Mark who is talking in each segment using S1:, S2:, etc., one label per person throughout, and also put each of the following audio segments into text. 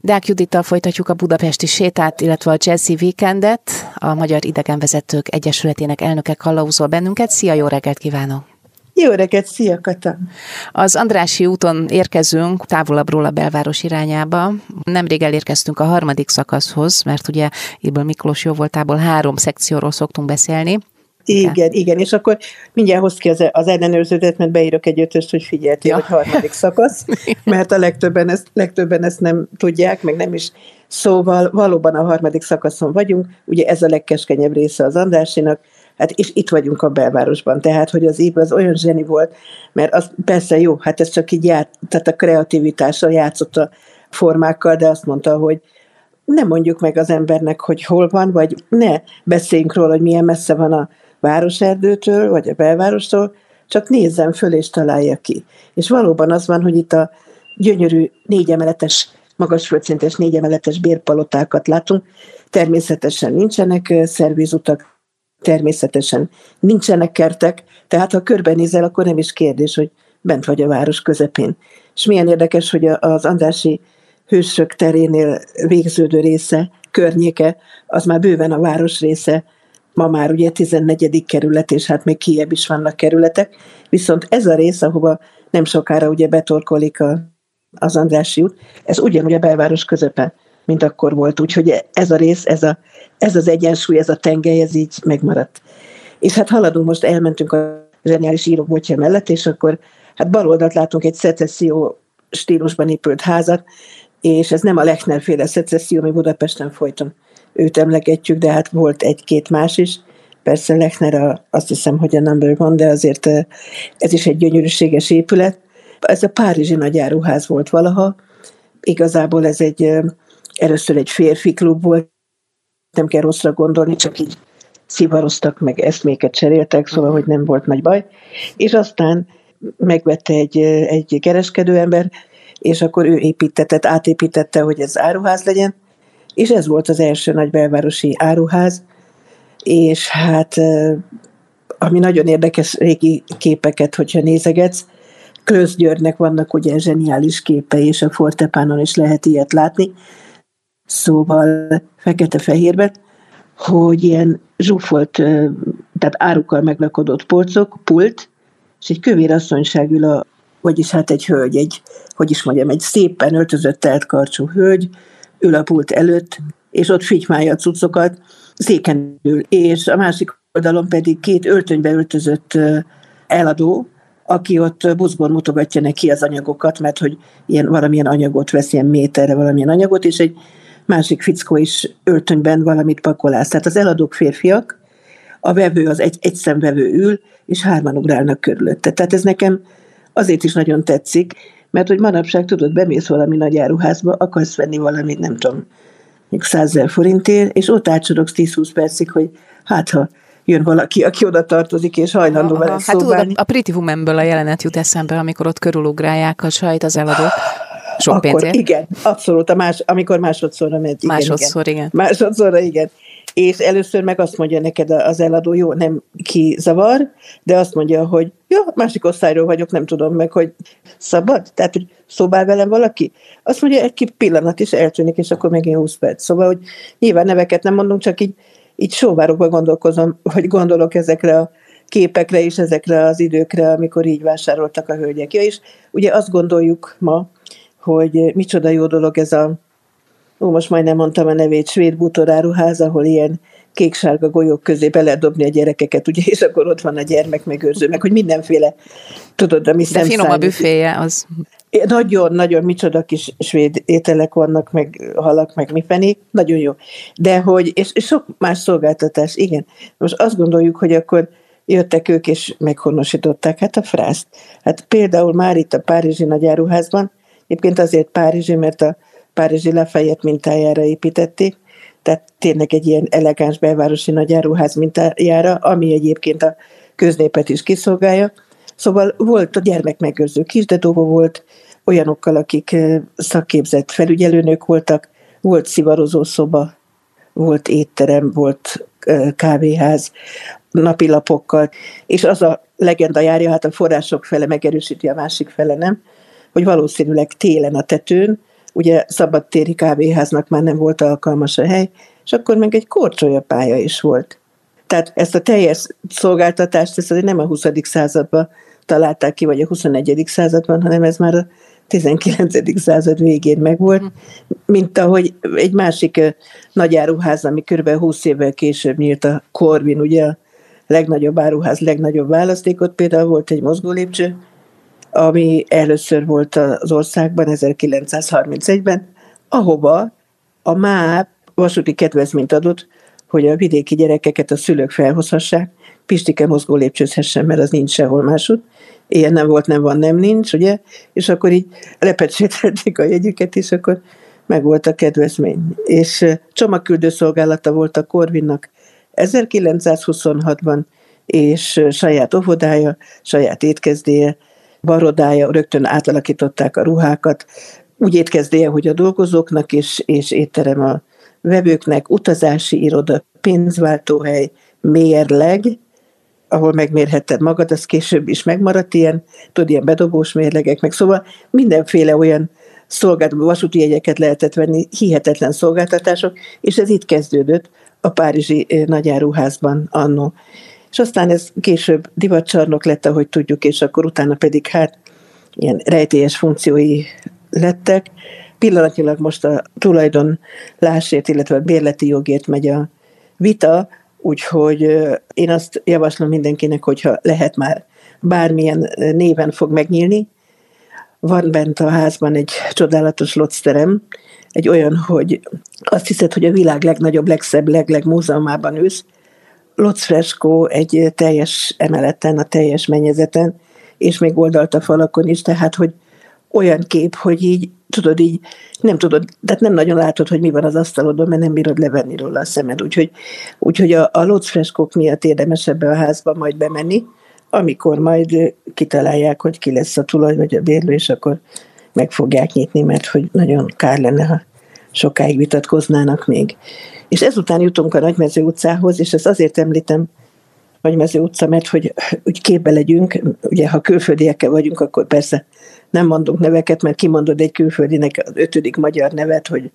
S1: Deák Judittal folytatjuk a budapesti sétát, illetve a Jazzy Weekendet. A Magyar Idegenvezetők Egyesületének elnöke kallauzol bennünket. Szia, jó reggelt kívánok!
S2: Jó reggelt, szia Kata!
S1: Az Andrási úton érkezünk távolabbról a belváros irányába. Nemrég elérkeztünk a harmadik szakaszhoz, mert ugye Iből Miklós jóvoltából három szekcióról szoktunk beszélni.
S2: Igen, igen, igen, és akkor mindjárt hoz ki az, az ellenőrződet, mert beírok egy ötöst, hogy figyeltél, ja. hogy harmadik szakasz, mert a legtöbben ezt, legtöbben ezt nem tudják, meg nem is. Szóval valóban a harmadik szakaszon vagyunk, ugye ez a legkeskenyebb része az Andrásinak, hát és itt vagyunk a belvárosban, tehát, hogy az év az olyan zseni volt, mert az persze jó, hát ez csak így járt, tehát a kreativitással játszott a formákkal, de azt mondta, hogy nem mondjuk meg az embernek, hogy hol van, vagy ne beszéljünk róla, hogy milyen messze van a városerdőtől, vagy a belvárostól, csak nézzen föl és találja ki. És valóban az van, hogy itt a gyönyörű négyemeletes, magas földszintes négyemeletes bérpalotákat látunk, természetesen nincsenek szervizutak, természetesen nincsenek kertek, tehát ha körbenézel, akkor nem is kérdés, hogy bent vagy a város közepén. És milyen érdekes, hogy az Andrási hősök terénél végződő része, környéke, az már bőven a város része, ma már ugye 14. kerület, és hát még kiebb is vannak kerületek, viszont ez a rész, ahova nem sokára ugye betorkolik a, az Andrási út, ez ugyanúgy a belváros közepe, mint akkor volt, úgyhogy ez a rész, ez, a, ez az egyensúly, ez a tengely, ez így megmaradt. És hát haladunk, most elmentünk a zseniális íróbotja mellett, és akkor hát bal oldalt látunk egy szecesszió stílusban épült házat, és ez nem a Lechner féle szecesszió, ami Budapesten folyton őt emlegetjük, de hát volt egy-két más is. Persze Lechner a, azt hiszem, hogy a number one, de azért ez is egy gyönyörűséges épület. Ez a Párizsi nagyáruház volt valaha. Igazából ez egy, először egy férfi klub volt, nem kell rosszra gondolni, csak így szivaroztak, meg eszméket cseréltek, szóval, hogy nem volt nagy baj. És aztán megvette egy, egy kereskedő ember, és akkor ő építette, átépítette, hogy ez áruház legyen, és ez volt az első nagy belvárosi áruház, és hát ami nagyon érdekes régi képeket, hogyha nézegetsz, Klösz Györgynek vannak ugye zseniális képei, és a Fortepánon is lehet ilyet látni, szóval fekete-fehérben, hogy ilyen zsúfolt, tehát árukkal meglakodott polcok, pult, és egy kövér asszonyság ül a, vagyis hát egy hölgy, egy, hogy is mondjam, egy szépen öltözött teltkarcsú hölgy, ül a pult előtt, és ott fitymálja a cuccokat, széken ül, és a másik oldalon pedig két öltönybe öltözött eladó, aki ott buzgón mutogatja neki az anyagokat, mert hogy ilyen, valamilyen anyagot vesz, ilyen méterre valamilyen anyagot, és egy másik fickó is öltönyben valamit pakolász. Tehát az eladók férfiak, a vevő az egy, egy szemvevő ül, és hárman ugrálnak körülötte. Tehát ez nekem azért is nagyon tetszik, mert hogy manapság tudod, bemész valami nagy áruházba, akarsz venni valamit, nem tudom, még százezer forintért, és ott átsorogsz 10-20 percig, hogy hát ha jön valaki, aki oda tartozik, és hajlandó Aha, vele Hát tudod,
S1: a Pretty Woman-ből a jelenet jut eszembe, amikor ott körülugrálják a sajt az eladók. Sok
S2: Akkor pénzért. igen, abszolút, a más, amikor másodszorra megy.
S1: Igen, Másodszor, igen. igen.
S2: Másodszorra, igen és először meg azt mondja neked az eladó, jó, nem ki zavar, de azt mondja, hogy jó, másik osztályról vagyok, nem tudom meg, hogy szabad? Tehát, hogy szobál velem valaki? Azt mondja, egy pillanat is eltűnik, és akkor megint 20 perc. Szóval, hogy nyilván neveket nem mondunk, csak így, így sóvárokban gondolkozom, hogy gondolok ezekre a képekre és ezekre az időkre, amikor így vásároltak a hölgyek. Ja, és ugye azt gondoljuk ma, hogy micsoda jó dolog ez a ó, most majdnem mondtam a nevét, svéd bútoráruház, ahol ilyen kék-sárga golyók közé be lehet dobni a gyerekeket, ugye, és akkor ott van a gyermek megőrző, meg hogy mindenféle, tudod, ami
S1: De finom a büféje, az...
S2: Nagyon, nagyon, micsoda kis svéd ételek vannak, meg halak, meg mi fenék, nagyon jó. De hogy, és, és sok más szolgáltatás, igen. Most azt gondoljuk, hogy akkor jöttek ők, és meghonosították, hát a frászt. Hát például már itt a Párizsi nagyáruházban, egyébként azért Párizsi, mert a Párizsi Lafayette mintájára építették, tehát tényleg egy ilyen elegáns belvárosi nagyáruház mintájára, ami egyébként a köznépet is kiszolgálja. Szóval volt a gyermekmegőrző kisdedóvó volt, olyanokkal, akik szakképzett felügyelőnök voltak, volt szivarozó szoba, volt étterem, volt kávéház, napilapokkal, és az a legenda járja, hát a források fele megerősíti, a másik fele nem, hogy valószínűleg télen a tetőn ugye szabadtéri kávéháznak már nem volt alkalmas a hely, és akkor meg egy korcsolyapálya is volt. Tehát ezt a teljes szolgáltatást, ezt azért nem a 20. században találták ki, vagy a 21. században, hanem ez már a 19. század végén megvolt, mint ahogy egy másik nagy áruház, ami kb. 20 évvel később nyílt a Corvin, ugye a legnagyobb áruház, legnagyobb választékot, például volt egy mozgólépcső, ami először volt az országban 1931-ben, ahova a MÁP vasúti kedvezményt adott, hogy a vidéki gyerekeket a szülők felhozhassák, Pistike mozgó lépcsőzhessen, mert az nincs sehol máshogy. Ilyen nem volt, nem van, nem nincs, ugye? És akkor így lepecsételték a jegyüket, és akkor meg volt a kedvezmény. És csomagküldő szolgálata volt a Korvinnak 1926-ban, és saját óvodája, saját étkezdéje, barodája, rögtön átalakították a ruhákat, úgy étkezdéje, hogy a dolgozóknak is, és étterem a vevőknek, utazási iroda, pénzváltóhely, mérleg, ahol megmérhetted magad, az később is megmaradt ilyen, tudod, ilyen bedobós mérlegek, meg szóval mindenféle olyan szolgáltató, vasúti jegyeket lehetett venni, hihetetlen szolgáltatások, és ez itt kezdődött a Párizsi nagyáruházban annó. És aztán ez később divatcsarnok lett, ahogy tudjuk, és akkor utána pedig hát ilyen rejtélyes funkciói lettek. Pillanatnyilag most a tulajdon lásért, illetve a bérleti jogért megy a vita, úgyhogy én azt javaslom mindenkinek, hogyha lehet már bármilyen néven fog megnyílni. Van bent a házban egy csodálatos locterem, egy olyan, hogy azt hiszed, hogy a világ legnagyobb, legszebb, legleg múzeumában ülsz. Lotz Fresco egy teljes emeleten, a teljes mennyezeten, és még oldalt a falakon is, tehát hogy olyan kép, hogy így, tudod, így nem tudod, tehát nem nagyon látod, hogy mi van az asztalodon, mert nem bírod levenni róla a szemed. Úgyhogy, úgyhogy a, a lócfreskók miatt érdemes ebbe a házba majd bemenni, amikor majd kitalálják, hogy ki lesz a tulaj vagy a bérlő, és akkor meg fogják nyitni, mert hogy nagyon kár lenne, ha sokáig vitatkoznának még. És ezután jutunk a Nagymező utcához, és ezt azért említem, Nagymező utca, mert hogy úgy képbe legyünk, ugye ha külföldiekkel vagyunk, akkor persze nem mondunk neveket, mert kimondod egy külföldinek az ötödik magyar nevet, hogy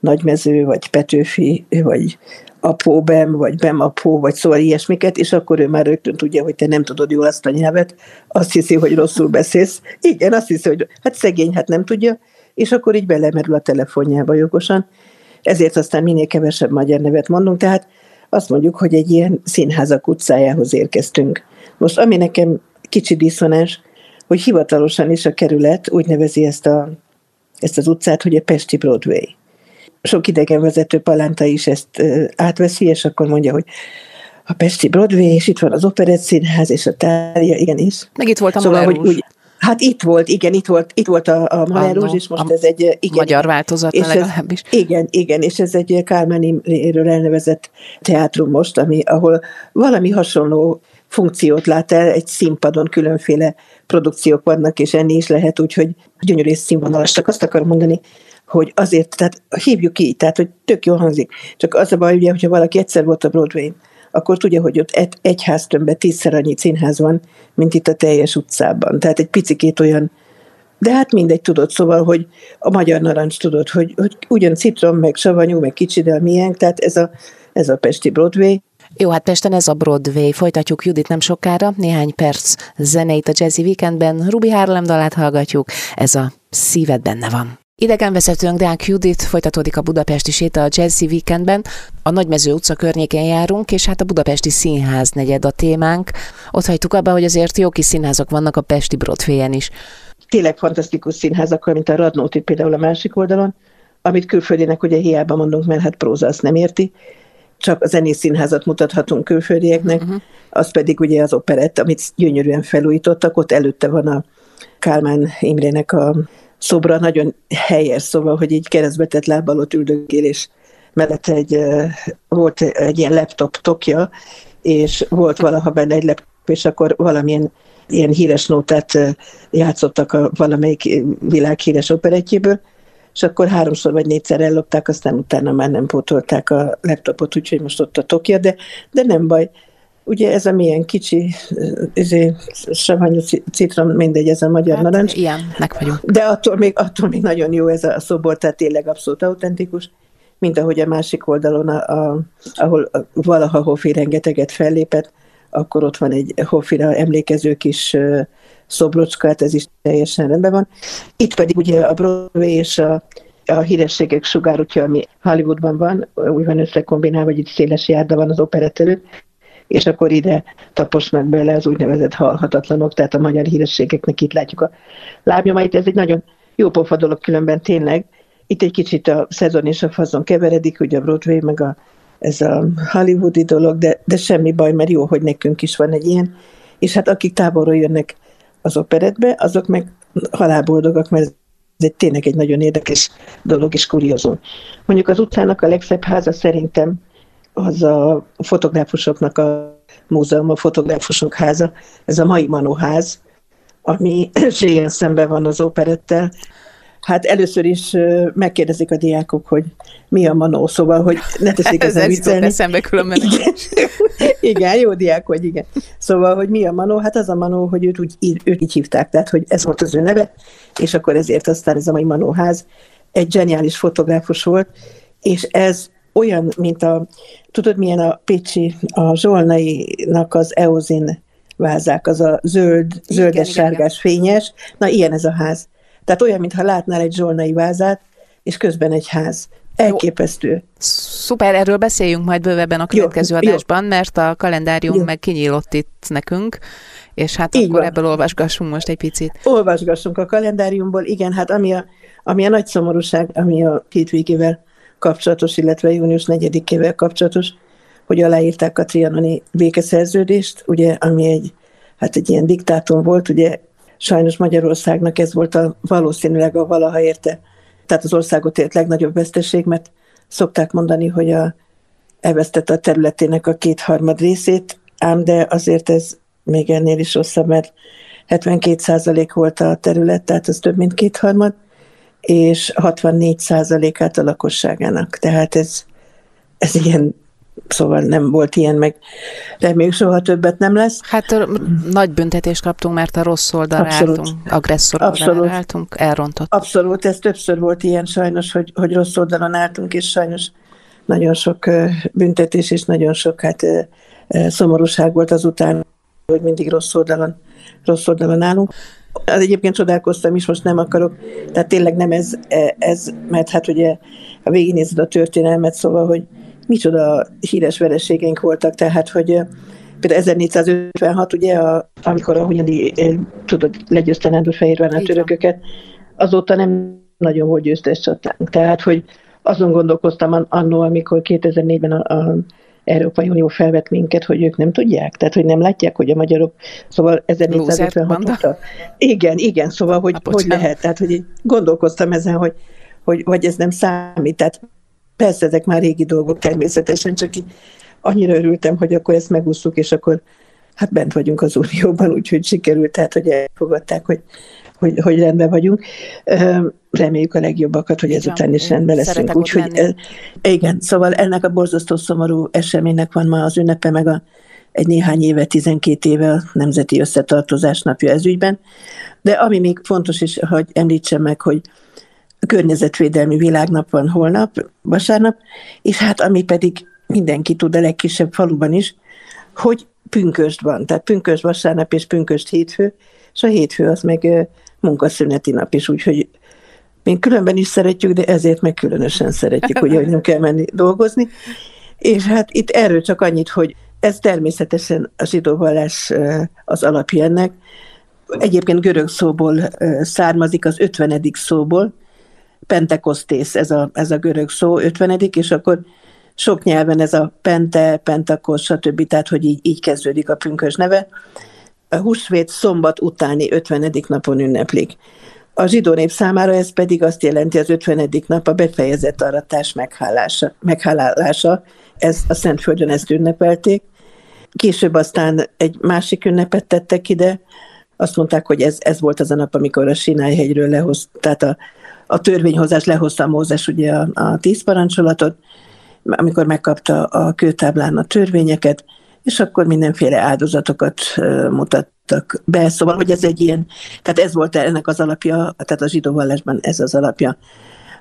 S2: Nagymező, vagy Petőfi, vagy Apóbem, vagy Bemapó, vagy szóval ilyesmiket, és akkor ő már rögtön tudja, hogy te nem tudod jól azt a nyelvet, azt hiszi, hogy rosszul beszélsz. Igen, azt hiszi, hogy hát szegény, hát nem tudja, és akkor így belemerül a telefonjába jogosan. Ezért aztán minél kevesebb magyar nevet mondunk, tehát azt mondjuk, hogy egy ilyen színházak utcájához érkeztünk. Most ami nekem kicsi diszonás, hogy hivatalosan is a kerület úgy nevezi ezt, a, ezt az utcát, hogy a Pesti Broadway. Sok idegenvezető palánta is ezt átveszi, és akkor mondja, hogy a Pesti Broadway, és itt van az Operett Színház, és a tárja, igenis.
S1: Meg itt volt a szóval, hogy úgy,
S2: Hát itt volt, igen, itt volt, itt volt a, a Malerúzs, és most ez egy... Igen,
S1: magyar változat és legalábbis.
S2: Ez, igen, igen, és ez egy Kálmán Imréről elnevezett teátrum most, ami, ahol valami hasonló funkciót lát el, egy színpadon különféle produkciók vannak, és enni is lehet, úgyhogy gyönyörű és színvonalas. Csak azt akarom mondani, hogy azért, tehát hívjuk így, tehát hogy tök jó hangzik. Csak az a baj, ugye, hogyha valaki egyszer volt a broadway akkor tudja, hogy ott egy, egy háztömbben tízszer annyi színház van, mint itt a teljes utcában. Tehát egy picikét olyan, de hát mindegy, tudod, szóval, hogy a magyar narancs tudod, hogy, hogy ugyan citrom, meg savanyú, meg kicsi, de a miénk, tehát ez a, ez a Pesti Broadway,
S1: jó, hát Pesten ez a Broadway. Folytatjuk Judit nem sokára. Néhány perc zeneit a Jazzy Weekendben. Ruby Harlem dalát hallgatjuk. Ez a Szíved benne van. Idegenvezetőnk Deák Judit folytatódik a budapesti séta a Jazzy Weekendben. A Nagymező utca környékén járunk, és hát a budapesti színház negyed a témánk. Ott hagytuk abba, hogy azért jó kis színházak vannak a Pesti Broadway-en is.
S2: Tényleg fantasztikus színházak, mint a Radnóti például a másik oldalon, amit külföldinek ugye hiába mondunk, mert hát próza azt nem érti, csak a zenész színházat mutathatunk külföldieknek, uh-huh. az pedig ugye az operett, amit gyönyörűen felújítottak, ott előtte van a Kálmán Imrének a szobra, nagyon helyes, szóval, hogy így keresztbetett lábbal ott üldögél, és mellett egy, volt egy ilyen laptop tokja, és volt valaha benne egy laptop, és akkor valamilyen ilyen híres nótát játszottak a valamelyik világ híres operettjéből, és akkor háromszor vagy négyszer ellopták, aztán utána már nem pótolták a laptopot, úgyhogy most ott a Tokja, de, de nem baj. Ugye ez a milyen kicsi, ezért savanyú citrom, mindegy, ez a magyar hát, narancs.
S1: meg vagyunk.
S2: De attól még, attól még nagyon jó ez a szobor, tehát tényleg abszolút autentikus, mint ahogy a másik oldalon, a, a, ahol valaha Hofi rengeteget fellépett, akkor ott van egy Hofira emlékező kis szobrocska, hát ez is teljesen rendben van. Itt pedig ugye a Broadway és a, a hírességek sugárútja, ami Hollywoodban van, úgy van összekombinálva, hogy itt széles járda van az operett előtt, és akkor ide taposnak bele az úgynevezett halhatatlanok, tehát a magyar hírességeknek itt látjuk a lábnyomait. Ez egy nagyon jó pofa dolog különben tényleg. Itt egy kicsit a szezon és a fazon keveredik, ugye a Broadway, meg a, ez a hollywoodi dolog, de, de semmi baj, mert jó, hogy nekünk is van egy ilyen. És hát akik távolról jönnek az operetbe, azok meg halálboldogak, mert ez egy tényleg egy nagyon érdekes dolog és kuriózum. Mondjuk az utcának a legszebb háza szerintem az a fotográfusoknak a múzeum, a fotográfusok háza, ez a mai Manóház, ami ilyen szemben van az operettel. Hát először is megkérdezik a diákok, hogy mi a manó, szóval, hogy ne teszik ezen viccelni.
S1: eszembe különben.
S2: Igen. igen, jó diák vagy, igen. Szóval, hogy mi a manó? Hát az a manó, hogy őt, úgy, őt így hívták, tehát, hogy ez volt az ő neve, és akkor ezért aztán ez a mai manóház. Egy zseniális fotográfus volt, és ez olyan, mint a, tudod milyen a Pécsi, a Zsolnainak az Eozin vázák, az a zöld, zöldes-sárgás fényes, na ilyen ez a ház. Tehát olyan, mintha látnál egy zsolnai vázát, és közben egy ház. Elképesztő. Jó.
S1: Szuper, erről beszéljünk majd bővebben a következő jó, adásban, jó. mert a kalendárium jó. meg kinyílott itt nekünk, és hát Így akkor van. ebből olvasgassunk most egy picit.
S2: Olvasgassunk a kalendáriumból, igen, hát ami a, ami a nagy szomorúság, ami a két végével kapcsolatos, illetve június 4-ével kapcsolatos, hogy aláírták a trianoni békeszerződést, ugye, ami egy, hát egy ilyen diktátum volt, ugye sajnos Magyarországnak ez volt a valószínűleg a valaha érte, tehát az országot ért legnagyobb veszteség, mert szokták mondani, hogy a, elvesztette a területének a kétharmad részét, ám de azért ez még ennél is rosszabb, mert 72% volt a terület, tehát az több mint kétharmad, és 64%-át a lakosságának. Tehát ez, ez ilyen, szóval nem volt ilyen, meg reméljük soha többet nem lesz.
S1: Hát nagy büntetést kaptunk, mert a rossz oldalra Abszolút. álltunk, agresszor Abszolút. álltunk, elrontott.
S2: Abszolút, ez többször volt ilyen sajnos, hogy, hogy rossz oldalon álltunk, és sajnos nagyon sok büntetés és nagyon sok hát szomorúság volt azután, hogy mindig rossz oldalon, rossz oldalon állunk. Az egyébként csodálkoztam is, most nem akarok, tehát tényleg nem ez, e, ez mert hát ugye, ha végignézed a történelmet, szóval, hogy micsoda híres vereségeink voltak, tehát, hogy e, például 1456, ugye, a, amikor a Hunyadi, e, tudod, legyőzte Nándor-Fehérvár a törököket, azóta nem nagyon volt győztes csatánk. Tehát, hogy azon gondolkoztam annó, amikor 2004-ben a, a Európai Unió felvet minket, hogy ők nem tudják, tehát hogy nem látják, hogy a magyarok, szóval 1456 óta. Igen, igen, szóval hogy, hogy lehet, tehát hogy gondolkoztam ezen, hogy, hogy vagy ez nem számít, tehát persze ezek már régi dolgok természetesen, csak így annyira örültem, hogy akkor ezt megúsztuk, és akkor hát bent vagyunk az Unióban, úgyhogy sikerült, tehát hogy elfogadták, hogy hogy, hogy rendben vagyunk. Reméljük a legjobbakat, hogy ezután is rendben leszünk. Úgyhogy igen, szóval ennek a borzasztó szomorú eseménynek van ma az ünnepe, meg a, egy néhány éve, 12 éve a Nemzeti Összetartozás napja ez ügyben. De ami még fontos is, hogy említsem meg, hogy a környezetvédelmi világnap van holnap, vasárnap, és hát ami pedig mindenki tud a legkisebb faluban is, hogy pünköst van, tehát pünköst vasárnap és pünköst hétfő, és a hétfő az meg munkaszüneti nap is, úgyhogy mi különben is szeretjük, de ezért meg különösen szeretjük, hogy, hogy nem kell menni dolgozni. És hát itt erről csak annyit, hogy ez természetesen a zsidó vallás az alapja ennek. Egyébként görög szóból származik, az ötvenedik szóból, pentekosztész, ez a, ez a görög szó, ötvenedik, és akkor sok nyelven ez a pente, pentakos, stb., tehát hogy így, így kezdődik a pünkös neve a húsvét szombat utáni 50. napon ünneplik. A zsidó nép számára ez pedig azt jelenti az 50. nap a befejezett aratás meghálása. meghálása. Ez a Szentföldön ezt ünnepelték. Később aztán egy másik ünnepet tettek ide, azt mondták, hogy ez, ez volt az a nap, amikor a Sinály-hegyről lehoz, tehát a, a törvényhozás lehozta Mózes ugye a, a tíz parancsolatot, amikor megkapta a kőtáblán a törvényeket, és akkor mindenféle áldozatokat mutattak be. Szóval, hogy ez egy ilyen, tehát ez volt ennek az alapja, tehát a zsidó vallásban ez az alapja.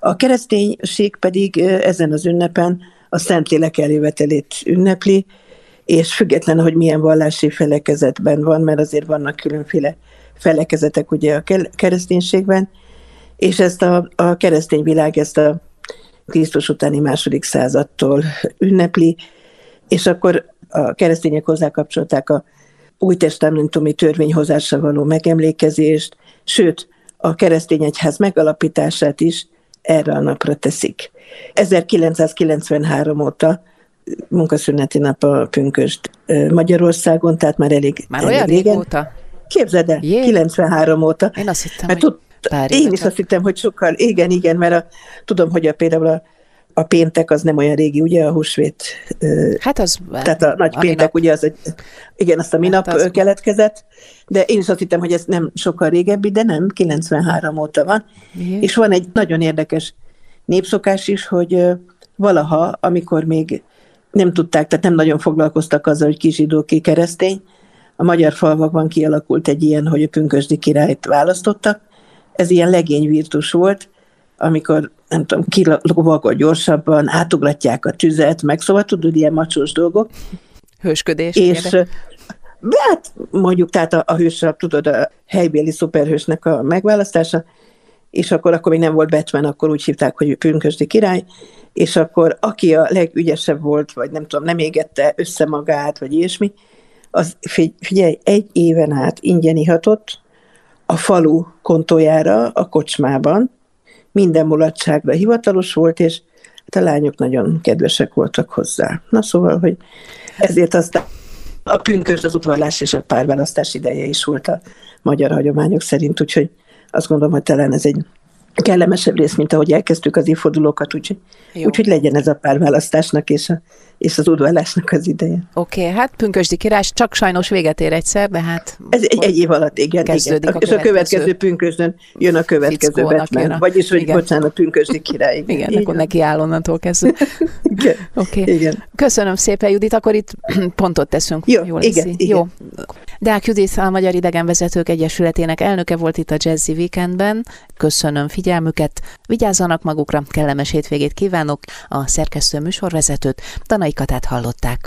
S2: A kereszténység pedig ezen az ünnepen a Szentlélek eljövetelét ünnepli, és független, hogy milyen vallási felekezetben van, mert azért vannak különféle felekezetek ugye a kereszténységben, és ezt a, a keresztény világ ezt a Krisztus utáni második századtól ünnepli, és akkor a keresztények hozzákapcsolták a új testamentumi törvényhozásra való megemlékezést, sőt, a keresztény egyház megalapítását is erre a napra teszik. 1993 óta munkaszüneti nap a pünköst Magyarországon, tehát már elég
S1: Már elég olyan régen. régóta?
S2: Képzeld el, Jé. 93 óta.
S1: Én azt hittem, mert hogy
S2: pár Én is azt hittem, hogy sokkal, igen, igen, mert a, tudom, hogy a, például a, a péntek az nem olyan régi, ugye a húsvét.
S1: Hát az...
S2: Tehát a nagy a péntek, minap. ugye az egy, igen, azt a minap hát az... keletkezett, de én is azt hittem, hogy ez nem sokkal régebbi, de nem, 93 óta van. Igen. És van egy nagyon érdekes népszokás is, hogy valaha, amikor még nem tudták, tehát nem nagyon foglalkoztak azzal, hogy ki zsidó, ki keresztény, a magyar falvakban kialakult egy ilyen, hogy a pünkösdi királyt választottak. Ez ilyen legényvirtus volt, amikor nem tudom, kilovagol gyorsabban, átugratják a tüzet, meg szóval tudod, ilyen macsós dolgok.
S1: Hősködés.
S2: És hát mondjuk, tehát a, a hős, tudod, a helybéli szuperhősnek a megválasztása, és akkor, akkor még nem volt Batman, akkor úgy hívták, hogy pünkösdi király, és akkor aki a legügyesebb volt, vagy nem tudom, nem égette össze magát, vagy ilyesmi, az figyelj, egy éven át ingyen ihatott a falu kontójára, a kocsmában, minden mulatságra hivatalos volt, és hát a lányok nagyon kedvesek voltak hozzá. Na szóval, hogy ezért aztán a pünkös az udvarlás és a párválasztás ideje is volt a magyar hagyományok szerint, úgyhogy azt gondolom, hogy talán ez egy kellemesebb rész, mint ahogy elkezdtük az évfordulókat, úgyhogy, úgyhogy legyen ez a párválasztásnak és, a, és az udvarlásnak az ideje.
S1: Oké, okay, hát pünkösdi kirás csak sajnos véget ér egyszer, de hát...
S2: Ez egy, egy év alatt, igen. igen. A és a következő pünkösdön jön a következő Batman. Jön a... Vagyis, hogy igen. bocsánat, pünkösdi király.
S1: Igen, igen akkor neki áll onnantól kezdve.
S2: igen. Okay. igen.
S1: Köszönöm szépen, Judit, akkor itt pontot teszünk.
S2: Jó, Jól igen, igen. Jó.
S1: Deák Judit a Magyar Idegenvezetők Egyesületének elnöke volt itt a Jazzy Weekendben. Köszönöm figyelmüket, vigyázzanak magukra, kellemes hétvégét kívánok, a szerkesztő műsorvezetőt, Tanai Katát hallották.